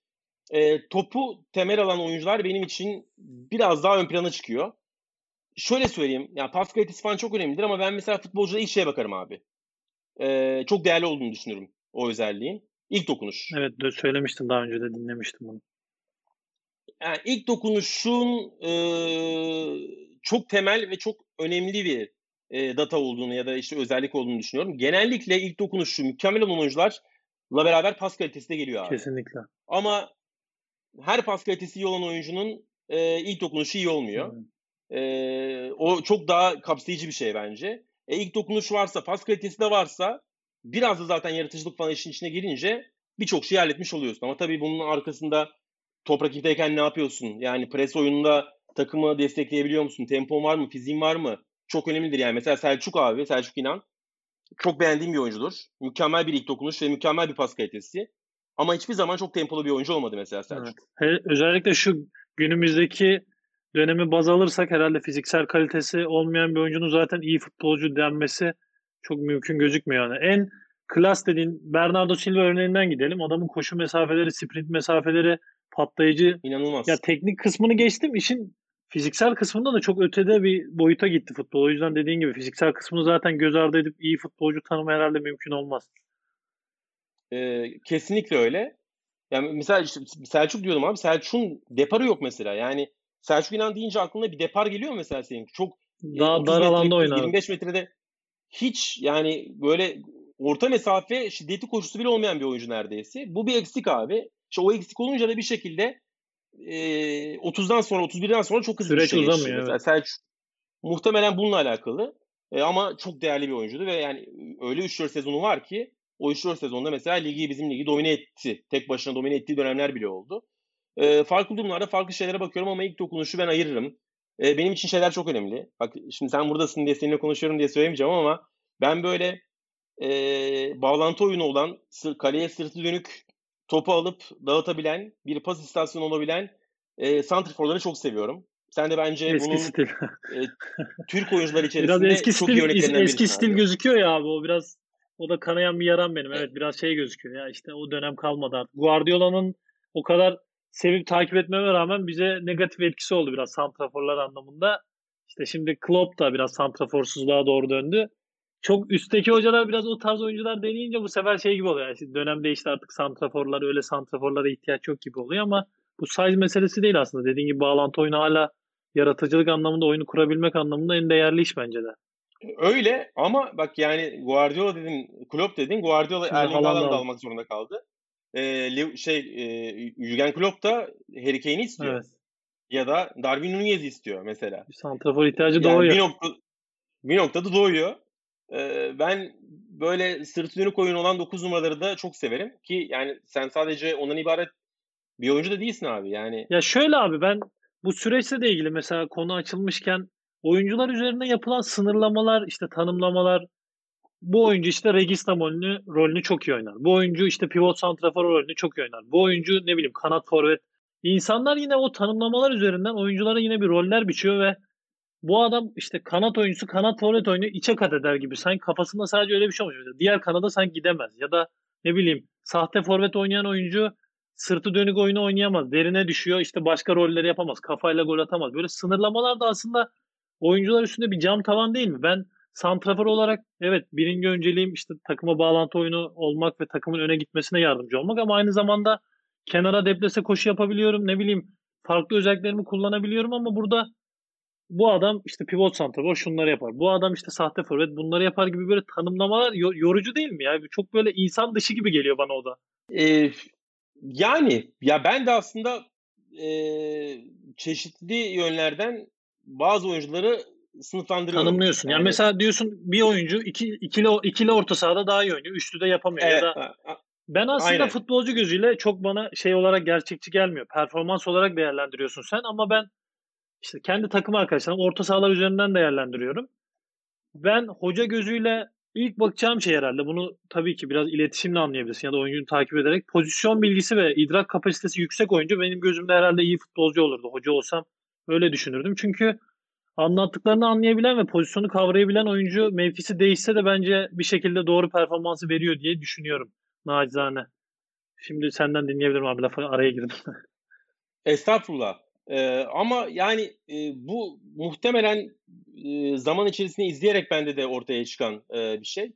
e, topu temel alan oyuncular benim için biraz daha ön plana çıkıyor. Şöyle söyleyeyim, ya pas kalitesi falan çok önemlidir ama ben mesela futbolcuda ilk şeye bakarım abi. E, çok değerli olduğunu düşünürüm o özelliğin. İlk dokunuş. Evet, de söylemiştin daha önce de dinlemiştim bunu. Yani ilk dokunuşun e, çok temel ve çok önemli bir e, data olduğunu ya da işte özellik olduğunu düşünüyorum. Genellikle ilk dokunuşu mükemmel olan oyuncularla beraber pas kalitesi de geliyor abi. Kesinlikle. Ama her pas kalitesi iyi olan oyuncunun e, ilk dokunuşu iyi olmuyor. E, o çok daha kapsayıcı bir şey bence. E, ilk dokunuş varsa, pas kalitesi de varsa biraz da zaten yaratıcılık falan işin içine girince birçok şeyi halletmiş oluyorsun. Ama tabii bunun arkasında top rakipteyken ne yapıyorsun? Yani pres oyununda takımı destekleyebiliyor musun? Tempon var mı? Fiziğin var mı? Çok önemlidir yani. Mesela Selçuk abi, Selçuk İnan çok beğendiğim bir oyuncudur. Mükemmel bir ilk dokunuş ve mükemmel bir pas kalitesi. Ama hiçbir zaman çok tempolu bir oyuncu olmadı mesela Selçuk. Evet. Özellikle şu günümüzdeki dönemi baz alırsak herhalde fiziksel kalitesi olmayan bir oyuncunun zaten iyi futbolcu denmesi çok mümkün gözükmüyor. Yani en klas dediğin Bernardo Silva örneğinden gidelim. Adamın koşu mesafeleri, sprint mesafeleri, patlayıcı İnanılmaz. ya teknik kısmını geçtim. işin fiziksel kısmında da çok ötede bir boyuta gitti futbol. O yüzden dediğin gibi fiziksel kısmını zaten göz ardı edip iyi futbolcu tanıma herhalde mümkün olmaz. Ee, kesinlikle öyle. Yani mesela işte Selçuk diyordum abi. Selçuk'un deparı yok mesela. Yani Selçuk İnan deyince aklına bir depar geliyor mu mesela senin? Çok e, Daha 30 dar alanda oynar. 25 metrede hiç yani böyle orta mesafe şiddetli koşusu bile olmayan bir oyuncu neredeyse. Bu bir eksik abi. İşte o eksik olunca da bir şekilde e, 30'dan sonra 31'den sonra çok hızlı Süreç uzamıyor, Mesela Selçuk muhtemelen bununla alakalı. E, ama çok değerli bir oyuncuydu ve yani öyle 3-4 sezonu var ki o 3-4 sezonda mesela ligi bizim ligi domine etti. Tek başına domine ettiği dönemler bile oldu. E, farklı durumlarda farklı şeylere bakıyorum ama ilk dokunuşu ben ayırırım. E, benim için şeyler çok önemli. Bak şimdi sen buradasın diye seninle konuşuyorum diye söylemeyeceğim ama ben böyle e, bağlantı oyunu olan, sı- kaleye sırtı dönük topu alıp dağıtabilen, bir pas istasyonu olabilen e, santrforları çok seviyorum. Sen de bence Eski bunun stil. e, Türk oyuncular Biraz içerisinde eski çok stil iyi örneklerinden eski stil abi. gözüküyor ya abi o biraz o da kanayan bir yaram benim. Evet biraz şey gözüküyor ya işte o dönem kalmadı artık. Guardiola'nın o kadar sevip takip etmeme rağmen bize negatif etkisi oldu biraz santraforlar anlamında. İşte şimdi Klopp da biraz santraforsuzluğa doğru döndü. Çok üstteki hocalar biraz o tarz oyuncular deneyince bu sefer şey gibi oluyor. Yani şimdi dönem değişti artık santraforlar öyle santraforlara ihtiyaç yok gibi oluyor ama bu size meselesi değil aslında. Dediğin gibi bağlantı oyunu hala yaratıcılık anlamında oyunu kurabilmek anlamında en değerli iş bence de. Öyle ama bak yani Guardiola dedin, Klopp dedin, Guardiola Erling Haaland'ı almak zorunda kaldı. E, şey e, Jurgen Klopp da Harry Kane'i istiyor. Evet. Ya da Darwin Nunez'i istiyor mesela. Santrafor ihtiyacı yani doğuyor. Bir, nokta, bir noktada doğuyor. Ee, ben böyle sırtı dönük oyun olan 9 numaraları da çok severim. Ki yani sen sadece ondan ibaret bir oyuncu da değilsin abi. Yani Ya şöyle abi ben bu süreçle de ilgili mesela konu açılmışken oyuncular üzerinde yapılan sınırlamalar, işte tanımlamalar bu oyuncu işte regista rolünü, rolünü çok iyi oynar. Bu oyuncu işte pivot santrafor rolünü çok iyi oynar. Bu oyuncu ne bileyim kanat forvet. İnsanlar yine o tanımlamalar üzerinden oyunculara yine bir roller biçiyor ve bu adam işte kanat oyuncusu kanat forvet oynuyor içe kat eder gibi. Sanki kafasında sadece öyle bir şey olmuş. Diğer kanada sanki gidemez. Ya da ne bileyim sahte forvet oynayan oyuncu sırtı dönük oyunu oynayamaz. Derine düşüyor. işte başka rolleri yapamaz. Kafayla gol atamaz. Böyle sınırlamalar da aslında oyuncular üstünde bir cam tavan değil mi? Ben santrafor olarak evet birinci önceliğim işte takıma bağlantı oyunu olmak ve takımın öne gitmesine yardımcı olmak ama aynı zamanda kenara deplese koşu yapabiliyorum. Ne bileyim farklı özelliklerimi kullanabiliyorum ama burada bu adam işte pivot santrafor şunları yapar. Bu adam işte sahte forvet bunları yapar gibi böyle tanımlamalar yorucu değil mi ya? Çok böyle insan dışı gibi geliyor bana o da. Ee, yani ya ben de aslında e, çeşitli yönlerden bazı oyuncuları sınıflandırıyorum. Tanımlıyorsun. Yani, yani mesela diyorsun bir oyuncu iki, ikili, ikili orta sahada daha iyi oynuyor. Üçlü de yapamıyor. Evet, ya da ben aslında aynen. futbolcu gözüyle çok bana şey olarak gerçekçi gelmiyor. Performans olarak değerlendiriyorsun sen ama ben işte kendi takım arkadaşlarım orta sahalar üzerinden değerlendiriyorum. Ben hoca gözüyle ilk bakacağım şey herhalde bunu tabii ki biraz iletişimle anlayabilirsin ya da oyuncuyu takip ederek pozisyon bilgisi ve idrak kapasitesi yüksek oyuncu benim gözümde herhalde iyi futbolcu olurdu. Hoca olsam öyle düşünürdüm. Çünkü anlattıklarını anlayabilen ve pozisyonu kavrayabilen oyuncu mevkisi değişse de bence bir şekilde doğru performansı veriyor diye düşünüyorum. Nacizane. Şimdi senden dinleyebilirim abi lafı araya girdim. Estağfurullah. Ee, ama yani e, bu muhtemelen e, zaman içerisinde izleyerek bende de ortaya çıkan e, bir şey.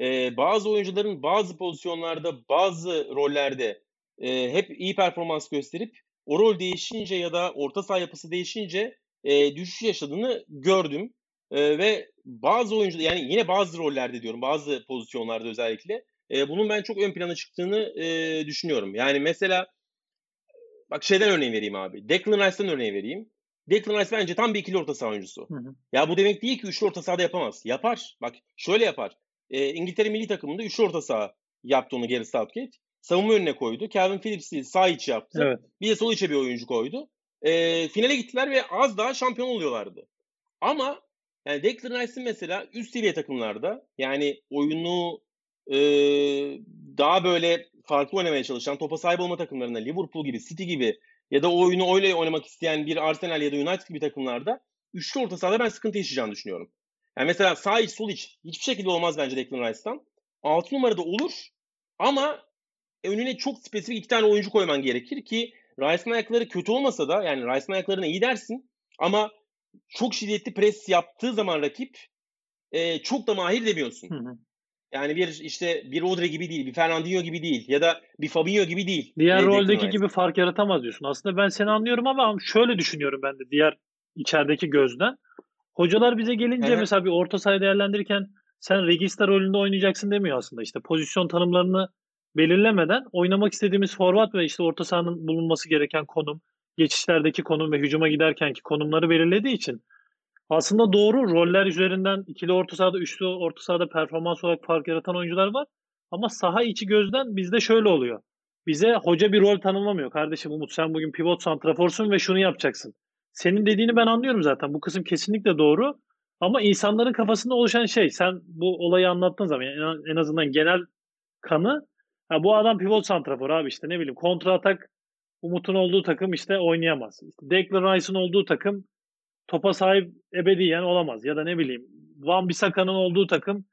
E, bazı oyuncuların bazı pozisyonlarda, bazı rollerde e, hep iyi performans gösterip o rol değişince ya da orta saha yapısı değişince e, düşüş yaşadığını gördüm. E, ve bazı oyuncular yani yine bazı rollerde diyorum bazı pozisyonlarda özellikle e, bunun ben çok ön plana çıktığını e, düşünüyorum. Yani mesela bak şeyden örneğin vereyim abi. Declan Rice'dan örneğin vereyim. Declan Rice bence tam bir ikili orta saha oyuncusu. Hı hı. Ya bu demek değil ki üçlü orta sahada yapamaz. Yapar. Bak şöyle yapar. E, İngiltere milli takımında üçlü orta saha yaptı onu Gary Southgate. Savunma önüne koydu. Calvin Phillips'i sağ içi yaptı. Evet. Bir de sol içe bir oyuncu koydu. E, finale gittiler ve az daha şampiyon oluyorlardı. Ama yani Declan Rice'in mesela üst seviye takımlarda yani oyunu e, daha böyle farklı oynamaya çalışan, topa sahip olma takımlarında Liverpool gibi, City gibi ya da oyunu öyle oynamak isteyen bir Arsenal ya da United gibi takımlarda üçlü orta sahada ben sıkıntı yaşayacağını düşünüyorum. Yani mesela sağ iç, sol iç hiçbir şekilde olmaz bence Declan Rice'tan. 6 numarada olur ama önüne çok spesifik iki tane oyuncu koyman gerekir ki Rice'ın ayakları kötü olmasa da yani Rice'ın ayaklarına iyi dersin ama çok şiddetli pres yaptığı zaman rakip e, çok da mahir demiyorsun. Hı hı. Yani bir işte bir Rodri gibi değil, bir Fernandinho gibi değil ya da bir Fabinho gibi değil. Diğer roldeki gibi fark yaratamaz diyorsun. Aslında ben seni anlıyorum ama şöyle düşünüyorum ben de diğer içerideki gözden. Hocalar bize gelince mesela bir orta saha değerlendirirken sen regista rolünde oynayacaksın demiyor aslında. İşte pozisyon tanımlarını belirlemeden oynamak istediğimiz format ve işte orta sahanın bulunması gereken konum, geçişlerdeki konum ve hücuma giderkenki konumları belirlediği için aslında doğru roller üzerinden ikili orta sahada, üçlü orta sahada performans olarak fark yaratan oyuncular var. Ama saha içi gözden bizde şöyle oluyor. Bize hoca bir rol tanımlamıyor. Kardeşim Umut sen bugün pivot santraforsun ve şunu yapacaksın. Senin dediğini ben anlıyorum zaten. Bu kısım kesinlikle doğru. Ama insanların kafasında oluşan şey sen bu olayı anlattığın zaman yani en azından genel kanı ha bu adam pivot santrafor abi işte ne bileyim kontra atak Umut'un olduğu takım işte oynayamaz. İşte Declan Rice'ın olduğu takım topa sahip ebediyen olamaz. Ya da ne bileyim Van Bissaka'nın olduğu takım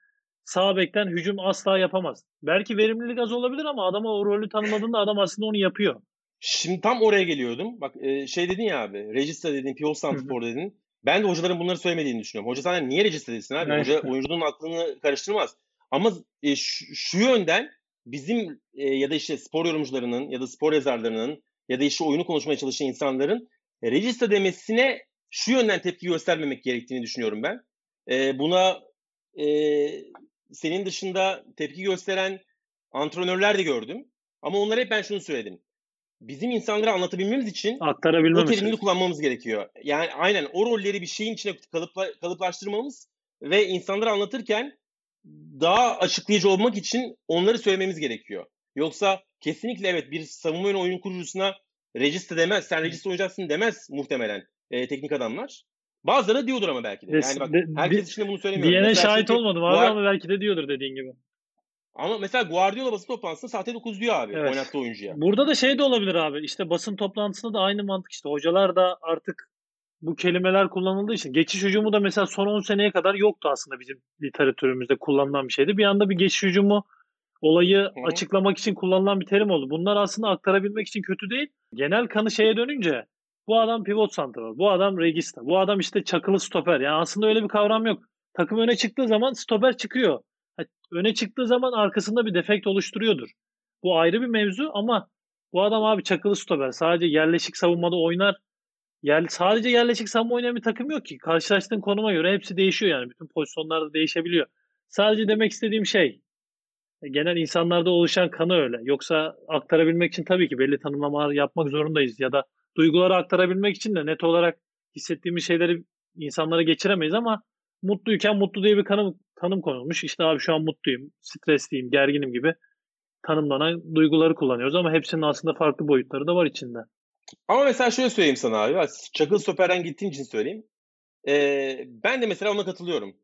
sağ bekten hücum asla yapamaz. Belki verimlilik az olabilir ama adama o rolü tanımadığında adam aslında onu yapıyor. Şimdi tam oraya geliyordum. Bak e, şey dedin ya abi. Regista dedin, Piyol Santifor dedin. Ben de hocaların bunları söylemediğini düşünüyorum. Hoca sana niye regista desin abi? Hoca oyuncunun aklını karıştırmaz. Ama e, şu, şu yönden bizim e, ya da işte spor yorumcularının ya da spor yazarlarının ya da işte oyunu konuşmaya çalışan insanların e, regista demesine şu yönden tepki göstermemek gerektiğini düşünüyorum ben. E, buna e, senin dışında tepki gösteren antrenörler de gördüm. Ama onlara hep ben şunu söyledim. Bizim insanlara anlatabilmemiz için o terimleri kullanmamız gerekiyor. Yani aynen o rolleri bir şeyin içine kalıpla, kalıplaştırmamız ve insanlara anlatırken daha açıklayıcı olmak için onları söylememiz gerekiyor. Yoksa kesinlikle evet bir savunma yönü oyun kurucusuna registe demez, sen registe oynayacaksın demez muhtemelen e, teknik adamlar. Bazıları diyordur ama belki de. Yani bak herkes için de bunu söylemiyorum. Diyene Mesela şahit çünkü olmadım abi Guard- ama belki de diyordur dediğin gibi. ama mesela Guardiola basın toplantısında sahte 9 diyor abi Evet. oynattığı oyuncuya. Burada da şey de olabilir abi. İşte basın toplantısında da aynı mantık işte. Hocalar da artık bu kelimeler kullanıldığı için geçiş hücumu da mesela son 10 seneye kadar yoktu aslında bizim literatürümüzde kullanılan bir şeydi. Bir anda bir geçiş hücumu olayı hı. açıklamak için kullanılan bir terim oldu. Bunlar aslında aktarabilmek için kötü değil. Genel kanı şeye dönünce bu adam pivot santrafor, bu adam regista, bu adam işte çakılı stoper. Yani aslında öyle bir kavram yok. Takım öne çıktığı zaman stoper çıkıyor. Öne çıktığı zaman arkasında bir defekt oluşturuyordur. Bu ayrı bir mevzu ama bu adam abi çakılı stoper. Sadece yerleşik savunmada oynar. Yer, sadece yerleşik savunma oynayan bir takım yok ki. Karşılaştığın konuma göre hepsi değişiyor yani. Bütün pozisyonlarda değişebiliyor. Sadece demek istediğim şey e, genel insanlarda oluşan kanı öyle. Yoksa aktarabilmek için tabii ki belli tanımlamalar yapmak zorundayız. Ya da duyguları aktarabilmek için de net olarak hissettiğimiz şeyleri insanlara geçiremeyiz ama mutluyken mutlu diye bir kanım, tanım konulmuş. İşte abi şu an mutluyum, stresliyim, gerginim gibi tanımlanan duyguları kullanıyoruz ama hepsinin aslında farklı boyutları da var içinde. Ama mesela şöyle söyleyeyim sana abi. Çakıl stoperden gittiğin için söyleyeyim. Ee, ben de mesela ona katılıyorum.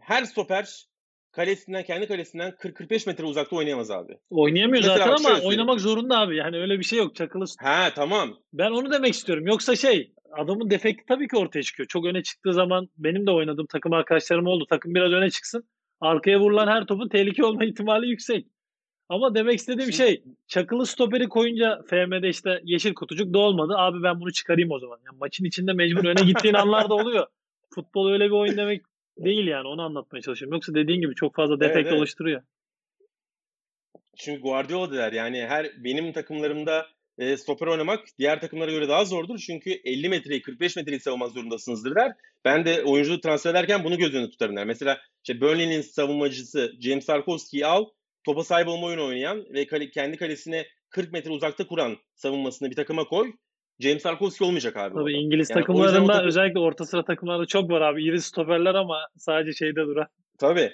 Her stoper kalesinden, kendi kalesinden 40-45 metre uzakta oynayamaz abi. Oynayamıyor Mesela zaten ama oynamak zorunda abi. Yani öyle bir şey yok. Çakılı Ha tamam. Ben onu demek istiyorum. Yoksa şey adamın defekti tabii ki ortaya çıkıyor. Çok öne çıktığı zaman benim de oynadığım takım arkadaşlarım oldu. Takım biraz öne çıksın. Arkaya vurulan her topun tehlike olma ihtimali yüksek. Ama demek istediğim Şimdi- şey çakılı stoperi koyunca FM'de işte yeşil kutucuk da olmadı. Abi ben bunu çıkarayım o zaman. Yani maçın içinde mecbur öne gittiğin anlar da oluyor. Futbol öyle bir oyun demek değil yani onu anlatmaya çalışıyorum. Yoksa dediğin gibi çok fazla defekt evet. oluşturuyor. Çünkü Guardiola der yani her benim takımlarımda e, stoper oynamak diğer takımlara göre daha zordur. Çünkü 50 metreyi 45 metreyi savunmak zorundasınızdır der. Ben de oyuncu transfer ederken bunu göz önünde tutarım der. Mesela işte Burnley'nin savunmacısı James Tarkowski'yi al. Topa sahip olma oyunu oynayan ve kale, kendi kalesine 40 metre uzakta kuran savunmasını bir takıma koy. James Tarkowski olmayacak abi. Tabii orada. İngiliz Yani takımlarında takım- özellikle orta sıra takımlarda çok var abi. İri stoperler ama sadece şeyde duran. Tabii.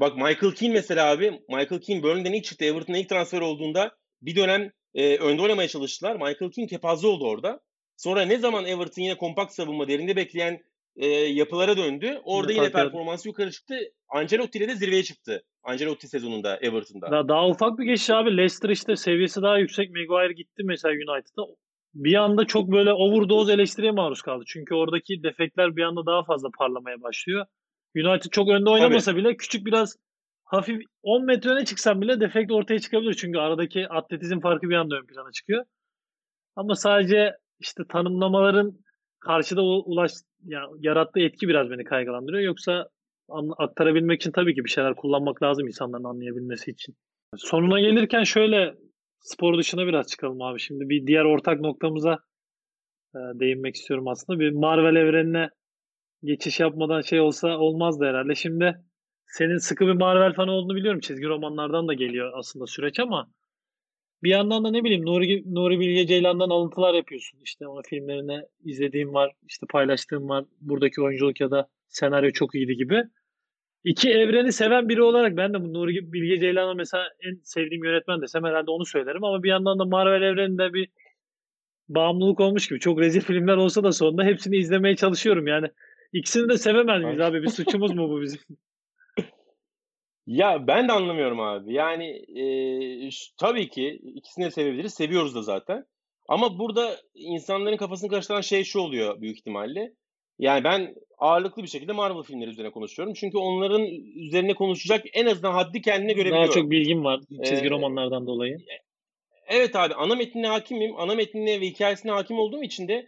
Bak Michael Keane mesela abi. Michael Keane Burnley'den ilk çıktı. Everton'a ilk transfer olduğunda bir dönem e, önde oynamaya çalıştılar. Michael Keane kepaze oldu orada. Sonra ne zaman Everton yine kompakt savunma derinde bekleyen e, yapılara döndü. Orada Yine yine performansı yukarı çıktı. Ancelotti ile de zirveye çıktı. Ancelotti sezonunda Everton'da. Daha, daha ufak bir geçiş abi. Leicester işte seviyesi daha yüksek. Maguire gitti mesela United'a. Bir anda çok böyle overdose eleştiriye maruz kaldı. Çünkü oradaki defektler bir anda daha fazla parlamaya başlıyor. United çok önde oynamasa bile küçük biraz hafif 10 metre öne çıksan bile defekt ortaya çıkabilir. Çünkü aradaki atletizm farkı bir anda ön plana çıkıyor. Ama sadece işte tanımlamaların karşıda ulaş yani yarattığı etki biraz beni kaygılandırıyor. Yoksa aktarabilmek için tabii ki bir şeyler kullanmak lazım insanların anlayabilmesi için. Sonuna gelirken şöyle spor dışına biraz çıkalım abi. Şimdi bir diğer ortak noktamıza e, değinmek istiyorum aslında. Bir Marvel evrenine geçiş yapmadan şey olsa olmazdı herhalde. Şimdi senin sıkı bir Marvel fanı olduğunu biliyorum. Çizgi romanlardan da geliyor aslında süreç ama bir yandan da ne bileyim Nuri, Nuri Bilge Ceylan'dan alıntılar yapıyorsun. İşte onun filmlerini izlediğim var, işte paylaştığım var. Buradaki oyunculuk ya da senaryo çok iyiydi gibi. İki evreni seven biri olarak ben de bu Nuri Bilge Ceylan'a mesela en sevdiğim yönetmen desem herhalde onu söylerim ama bir yandan da Marvel evreninde bir bağımlılık olmuş gibi. Çok rezil filmler olsa da sonunda hepsini izlemeye çalışıyorum. Yani ikisini de sevemez miyiz abi? Bir suçumuz mu bu bizim? Ya ben de anlamıyorum abi. Yani e, tabii ki ikisini de sevebiliriz. Seviyoruz da zaten. Ama burada insanların kafasını karıştıran şey şu oluyor büyük ihtimalle. Yani ben ağırlıklı bir şekilde Marvel filmleri üzerine konuşuyorum. Çünkü onların üzerine konuşacak en azından haddi kendine Daha görebiliyorum. çok bilgim var çizgi Ee, romanlardan dolayı. Evet abi ana metnine hakimim. Ana metnine ve hikayesine hakim olduğum için de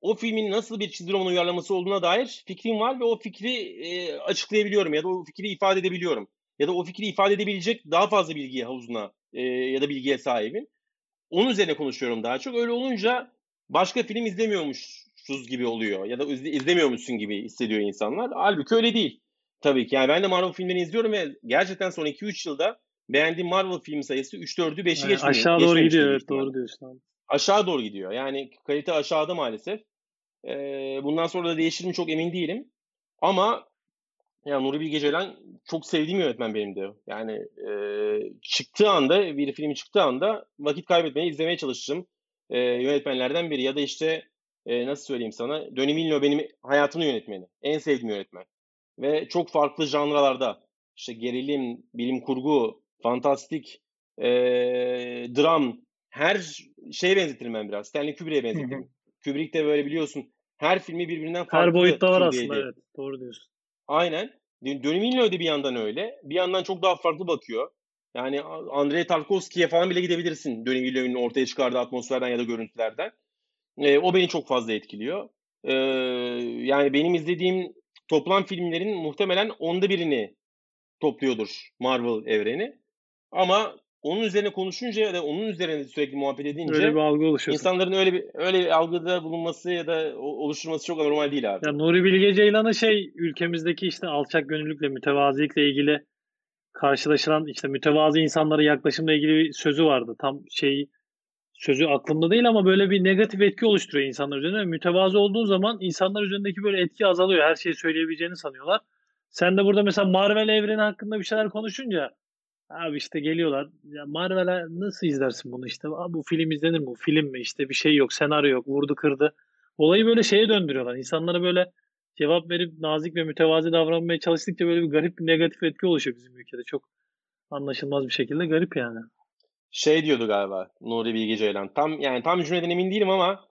o filmin nasıl bir çizgi roman uyarlaması olduğuna dair fikrim var ve o fikri e, açıklayabiliyorum ya da o fikri ifade edebiliyorum. Ya da o fikri ifade edebilecek daha fazla bilgiye havuzuna e, ya da bilgiye sahibim. Onun üzerine konuşuyorum daha çok. Öyle olunca başka film izlemiyormuşuz gibi oluyor ya da izle- izlemiyormuşsun gibi hissediyor insanlar. Halbuki öyle değil. Tabii ki. Yani ben de Marvel filmlerini izliyorum ve gerçekten son 2-3 yılda beğendiğim Marvel film sayısı 3 4'ü 5'i Yani geçmiyor. aşağı doğru gidiyor evet doğru diyorsun. Aşağı doğru gidiyor. Yani kalite aşağıda maalesef. Ee, bundan sonra da değişir mi çok emin değilim. Ama ya Nuri Bilge Ceylan çok sevdiğim yönetmen benim de. Yani e, çıktığı anda, bir film çıktığı anda vakit kaybetmeyi izlemeye çalıştım. E, yönetmenlerden biri. Ya da işte e, nasıl söyleyeyim sana, Denis Villeneuve benim hayatımın yönetmeni. En sevdiğim yönetmen. Ve çok farklı janralarda işte gerilim, bilim kurgu, fantastik, e, dram, her şeye benzetirim ben biraz. Stanley Kubrick'e benzetirim. Kubrick de böyle biliyorsun her filmi birbirinden farklı Her boyutta var aslında evet doğru diyorsun. Aynen. Dön- Denis Villeneuve de bir yandan öyle. Bir yandan çok daha farklı bakıyor. Yani Andrei Tarkovski'ye falan bile gidebilirsin. Villeneuve'nin ortaya çıkardığı atmosferden ya da görüntülerden. Ee, o beni çok fazla etkiliyor. Ee, yani benim izlediğim toplam filmlerin muhtemelen onda birini topluyordur Marvel evreni. Ama onun üzerine konuşunca ya da onun üzerine sürekli muhabbet edince Öyle bir algı oluşuyor. insanların öyle bir öyle bir algıda bulunması ya da oluşturması çok normal değil abi. Ya Nuri Bilge Ceylan'ın şey ülkemizdeki işte alçak gönüllülükle, mütevazilikle ilgili karşılaşılan işte mütevazi insanlara yaklaşımla ilgili bir sözü vardı. Tam şey sözü aklımda değil ama böyle bir negatif etki oluşturuyor insanlar üzerine. Mütevazı olduğun zaman insanlar üzerindeki böyle etki azalıyor. Her şeyi söyleyebileceğini sanıyorlar. Sen de burada mesela Marvel evreni hakkında bir şeyler konuşunca abi işte geliyorlar. Ya Marvel'e nasıl izlersin bunu işte? Abi bu film izlenir mi? Bu film mi? İşte bir şey yok, senaryo yok, vurdu kırdı. Olayı böyle şeye döndürüyorlar. İnsanlara böyle cevap verip nazik ve mütevazi davranmaya çalıştıkça böyle bir garip bir negatif etki oluşuyor bizim ülkede. Çok anlaşılmaz bir şekilde garip yani. Şey diyordu galiba Nuri Bilge Ceylan. Tam yani tam cümleden emin değilim ama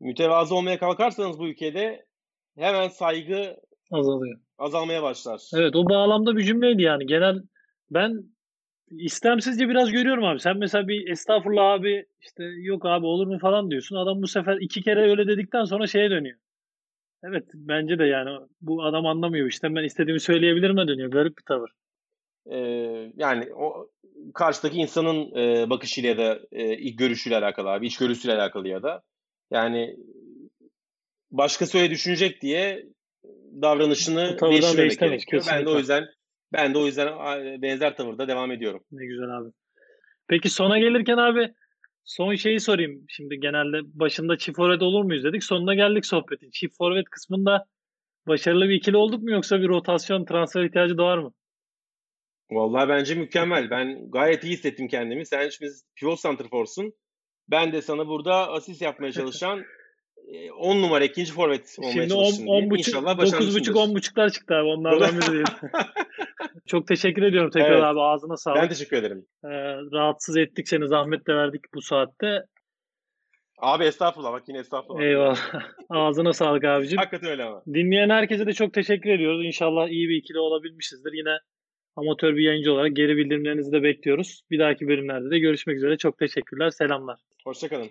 mütevazı olmaya kalkarsanız bu ülkede hemen saygı Azalıyor. azalmaya başlar. Evet o bağlamda bir cümleydi yani. Genel ben istemsizce biraz görüyorum abi. Sen mesela bir estağfurullah abi işte yok abi olur mu falan diyorsun. Adam bu sefer iki kere öyle dedikten sonra şeye dönüyor. Evet bence de yani bu adam anlamıyor. İşte ben istediğimi söyleyebilirime dönüyor. Garip bir tavır. Ee, yani o karşıdaki insanın e, bakışıyla ya da e, görüşüyle alakalı abi, iç görüşüyle alakalı ya da yani başkası öyle düşünecek diye davranışını değiştiremez, gerekiyor. Ben de o kesinlikle. yüzden ben de o yüzden benzer tavırda devam ediyorum. Ne güzel abi. Peki sona gelirken abi son şeyi sorayım. Şimdi genelde başında çift forvet olur muyuz dedik. Sonuna geldik sohbetin. Çift forvet kısmında başarılı bir ikili olduk mu yoksa bir rotasyon transfer ihtiyacı doğar mı? Vallahi bence mükemmel. Ben gayet iyi hissettim kendimi. Sen şimdi pivot santrforsun. Ben de sana burada asist yapmaya çalışan 10 numara ikinci forvet olmaya Şimdi 10 çalıştım 10 diyeyim. buçuk İnşallah 9 buçuk başarılısındır. 10 buçuklar çıktı abi. Onlardan biri değil. Çok teşekkür ediyorum tekrar Evet. abi. Ağzına sağlık. Ben teşekkür ederim. Ee, rahatsız ettik seni. Zahmet de verdik bu saatte. Abi estağfurullah. Bak yine estağfurullah. Eyvallah. Ağzına sağlık abicim. Hakikaten öyle ama. Dinleyen herkese de çok teşekkür ediyoruz. İnşallah iyi bir ikili olabilmişizdir. Yine amatör bir yayıncı olarak geri bildirimlerinizi de bekliyoruz. Bir dahaki bölümlerde de görüşmek üzere. Çok teşekkürler. Selamlar. Hoşçakalın.